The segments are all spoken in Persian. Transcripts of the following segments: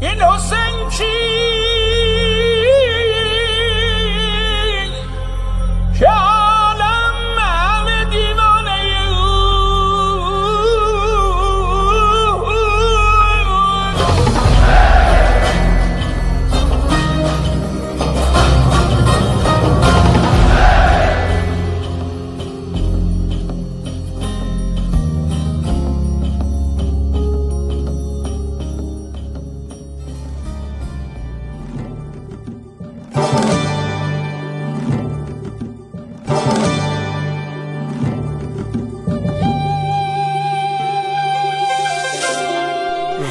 این حسین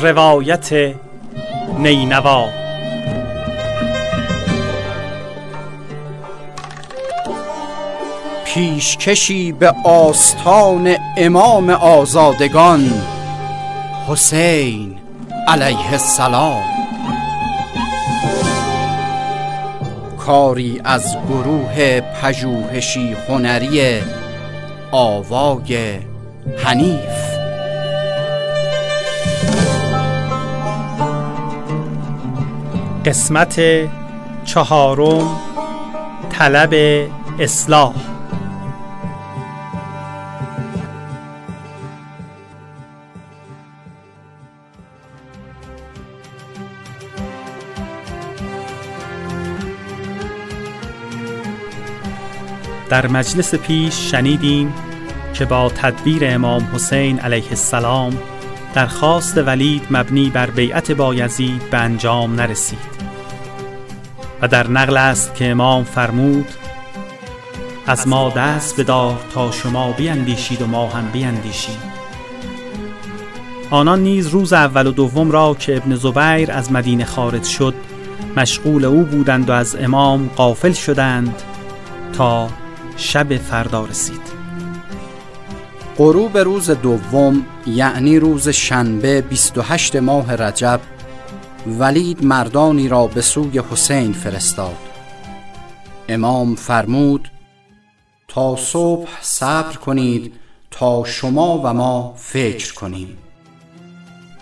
روایت نینوا. پیشکشی به آستان امام آزادگان حسین علیه السلام. کاری از گروه پژوهشی هنری آوای حنیف. قسمت چهارم طلب اصلاح. در مجلس پیش شنیدیم که با تدبیر امام حسین علیه السلام درخواست ولید مبنی بر بیعت بایزید به انجام نرسید. و در نقل است که امام فرمود از ما دست بدار تا شما بیندیشید و ما هم بیندیشیم. آنان نیز روز اول و دوم را که ابن زبیر از مدینه خارج شد مشغول او بودند و از امام قافل شدند تا شب فردا رسید. غروب روز دوم یعنی روز شنبه 28 ماه رجب ولید مردانی را به سوی حسین فرستاد. امام فرمود تا صبح صبر کنید تا شما و ما فکر کنیم.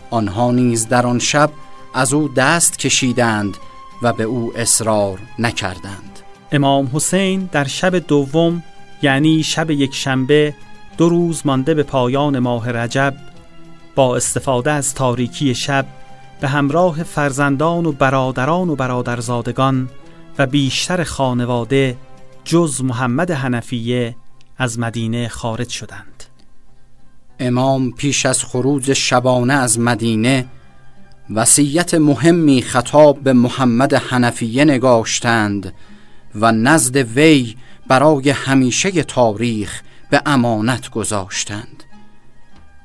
آنها نیز در آن شب از او دست کشیدند و به او اصرار نکردند. امام حسین در شب دوم یعنی شب یک شنبه دو روز مانده به پایان ماه رجب با استفاده از تاریکی شب به همراه فرزندان و برادران و برادرزادگان و بیشتر خانواده جز محمد حنفیه از مدینه خارج شدند. امام پیش از خروج شبانه از مدینه وصیت مهمی خطاب به محمد حنفیه نگاشتند و نزد وی برای همیشه تاریخ به امانت گذاشتند.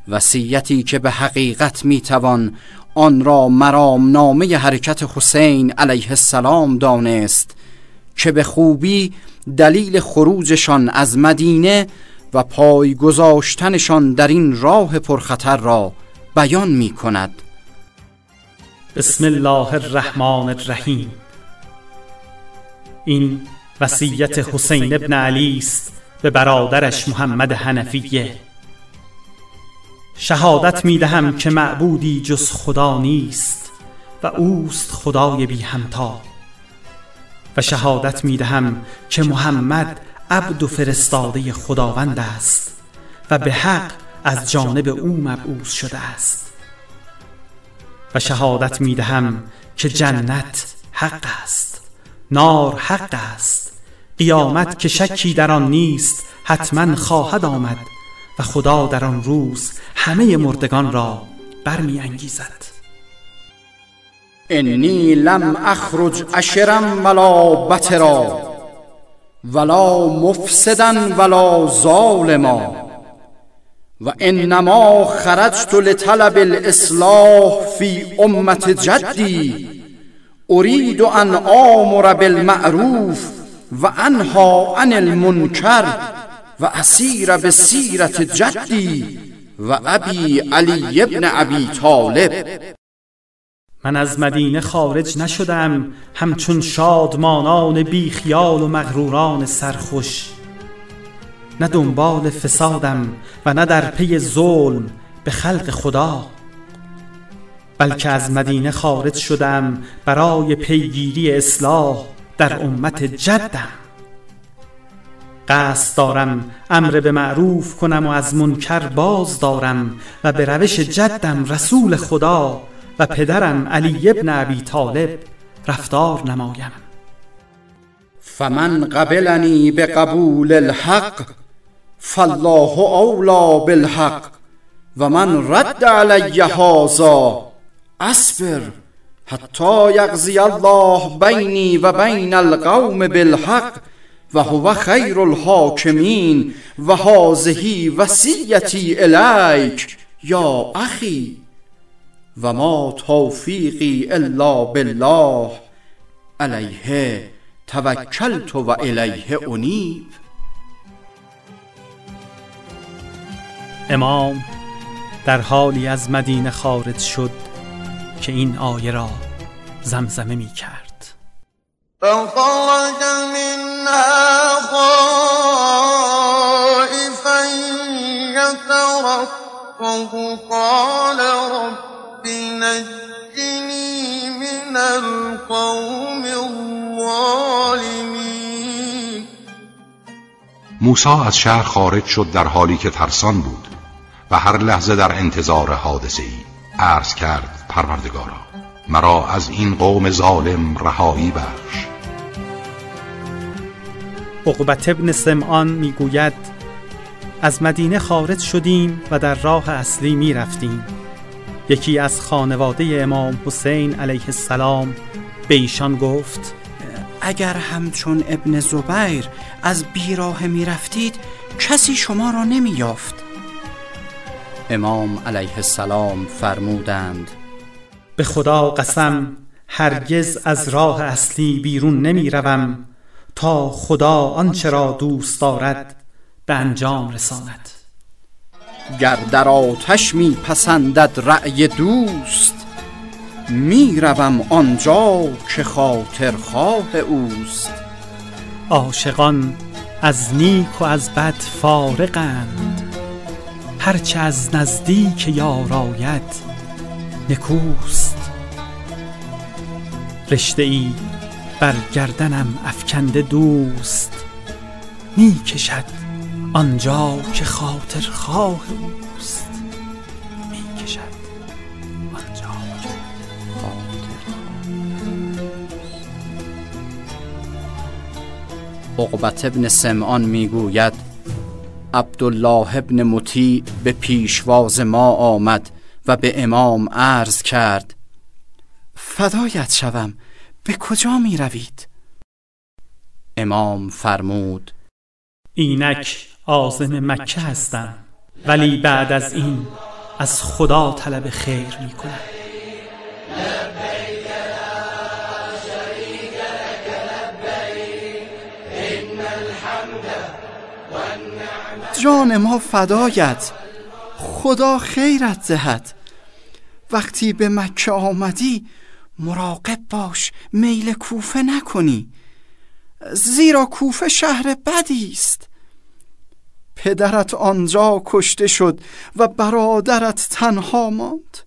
وصیتی که به حقیقت می‌توان آن را مرام نامه حرکت حسین علیه السلام دانست که به خوبی دلیل خروجشان از مدینه و پای گذاشتنشان در این راه پرخطر را بیان می کند. بسم الله الرحمن الرحیم. این وصیت حسین ابن علی است به برادرش محمد حنفیه. شهادت می دهم که معبودی جز خدا نیست و اوست خدای بی همتا. و شهادت می دهم که محمد عبد و فرستاده خداوند است و به حق از جانب او مبعوث شده است. و شهادت می دهم که جنت حق است نار حق است. قیامت که شکی در آن نیست حتما خواهد آمد. و خدا در آن روز همه مردگان را برمی انگیزد انی لم اخرج اشرم ولا بترا ولا مفسدا ولا ظالما و انما خرجت لطلب الاصلاح فی امت جدی اريد ان آمر بالمعروف و انها عن المنکر و اسیر به سیرت جدی و ابی علی ابن ابی طالب. من از مدینه خارج نشدم همچون شادمانان بیخیال و مغروران سرخوش. نه دنبال فسادم و نه در پی ظلم به خلق خدا بلکه از مدینه خارج شدم برای پیگیری اصلاح در امت جدم. قصد دارم امر به معروف کنم و از منکر باز دارم و به روش جدم رسول خدا و پدرم علی ابن ابی طالب رفتار نمایم. فمن قبلنی به قبول الحق فالله اولا بالحق و من رد علی هذا اصبر حتی یقضی الله بینی و بین القوم بالحق. و هو خیر الحاکمین و هازهی وسیعتی الیک یا اخی و ما توفیقی الا بالله علیه توکلت و الیه انیب. امام در حالی از مدینه خارج شد که این آیه را زمزمه می کرد فخرج من موسی از شهر خارج شد در حالی که ترسان بود و هر لحظه در انتظار حادثه ای عرض کرد پروردگارا مرا از این قوم ظالم رهایی بخش. عقبت ابن سمعان می‌گوید از مدینه خارج شدیم و در راه اصلی می رفتیم یکی از خانواده امام حسین علیه السلام به ایشان گفت اگر همچون ابن زبیر از بیراه می رفتید کسی شما را نمی یافت امام علیه السلام فرمودند به خدا قسم هرگز از راه اصلی بیرون نمی روم تا خدا آنچه را دوست دارد به انجام رساند. گر در آتش می پسندد رأی دوست می روم آنجا که خاطر خواه اوست. عاشقان از نیک و از بد فارقند هرچه از نزدیک یار آید نکوست. رشته ای بر گردنم افکنده دوست می کشد آنجا که خاطر خواه اوست. می کشد آنجا که عقبت ابن سمعان می‌گوید عبدالله ابن مطیع به پیشواز ما آمد و به امام عرض کرد فدایت شوم. به کجا می روید؟ امام فرمود اینک آزم مکه هستم ولی بعد از این از خدا طلب خیر می کنم جان ما فدایت خدا خیرت دهد وقتی به مکه آمدی مراقب باش میل کوفه نکنی. زیرا کوفه شهر بدی است. پدرت آنجا کشته شد و برادرت تنها ماند.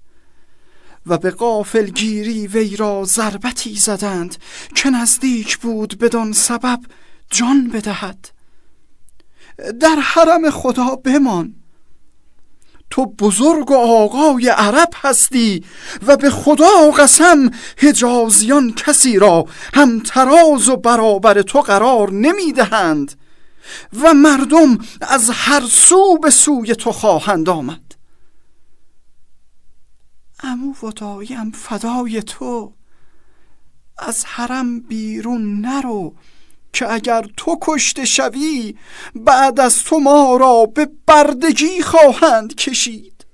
و به قافل گیری وی را ضربتی زدند که نزدیک بود بدان سبب جان بدهد. در حرم خدا بمان. تو بزرگ و آقای عرب هستی و به خدا قسم حجازیان کسی را هم تراز و برابر تو قرار نمی‌دهند و مردم از هر سو به سوی تو خواهند آمد. امو و دایم فدای تو. از حرم بیرون نرو. که اگر تو کشته شوی بعد از تو ما را به بردگی خواهند کشید.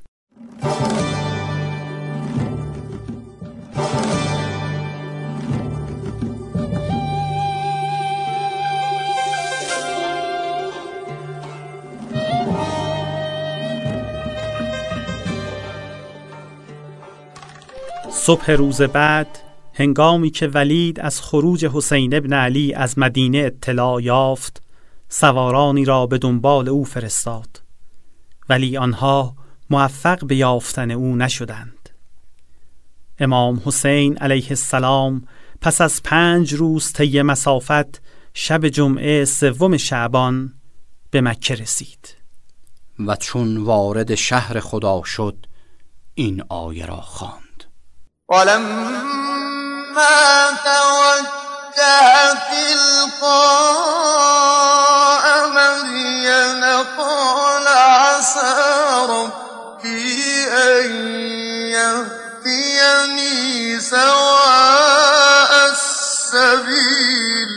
صبح روز بعد هنگامی که ولید از خروج حسین ابن علی از مدینه اطلاع یافت سوارانی را به دنبال او فرستاد. ولی آنها موفق به یافتن او نشدند. امام حسین علیه السلام پس از پنج روز طی مسافت شب جمعه سوم شعبان به مکه رسید. و چون وارد شهر خدا شد این آیه را خواند. ولما توجه تلقاء مدين قال عسى ربي أن يهديني سواء السبيل.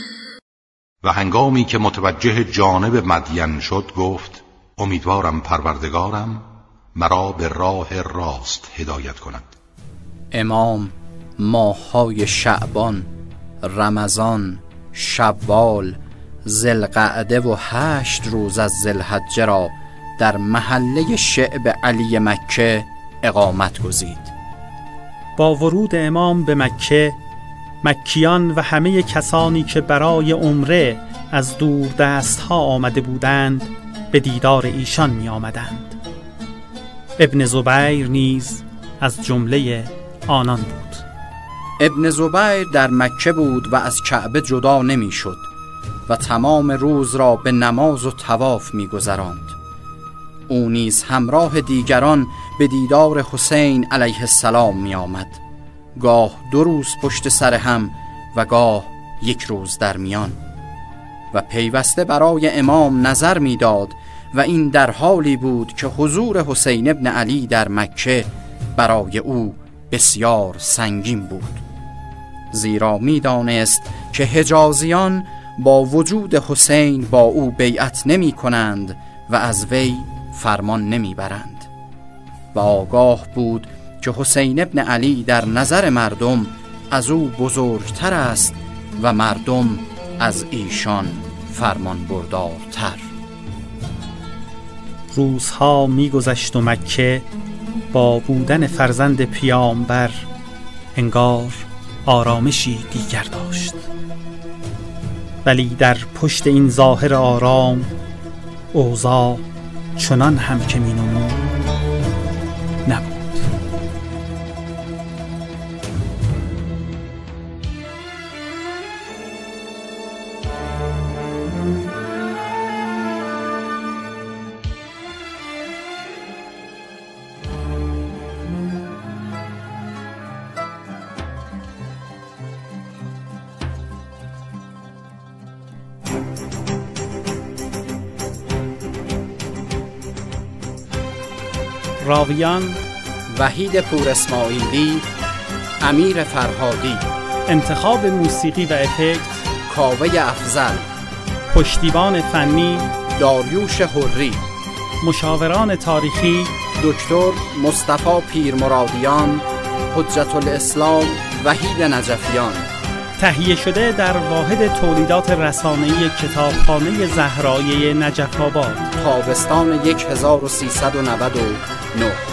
و هنگامی که متوجه جانب مدین شد گفت امیدوارم پروردگارم مرا به راه راست هدایت کند. امام ماههای شعبان رمضان شوال زلقعده و هشت روز از زلحجه را در محله شعب علی مکه اقامت گزید. با ورود امام به مکه مکیان و همه کسانی که برای عمره از دور دست ها آمده بودند به دیدار ایشان می آمدند ابن زبیر نیز از جمله آنان بود. ابن زبیر در مکه بود و از کعبه جدا نمی‌شد و تمام روز را به نماز و تواف میگذراند. او نیز همراه دیگران به دیدار حسین علیه السلام می آمد گاه دو روز پشت سر هم و گاه یک روز در میان. و پیوسته برای امام نظر می‌داد و این در حالی بود که حضور حسین ابن علی در مکه برای او بسیار سنگین بود. زیرا می‌دانست که حجازیان با وجود حسین با او بیعت نمی کنند و از وی فرمان نمی برند و آگاه بود که حسین ابن علی در نظر مردم از او بزرگتر است و مردم از ایشان فرمان بردارتر روزها میگذشت و مکه با بودن فرزند پیامبر انگار آرامشی دیگر داشت. ولی در پشت این ظاهر آرام اوضاع چنان هم که می راویان وحید پور اسماعیلی امیر فرهادی. انتخاب موسیقی و افکت کاوه افزل پشتیبان فنی داریوش حری. مشاوران تاریخی دکتر مصطفی پیرمرادیان حجت الاسلام وحید نجفیان. تهیه شده در واحد تولیدات رسانه‌ای کتابخانه زهرایه نجف آباد تابستان 1399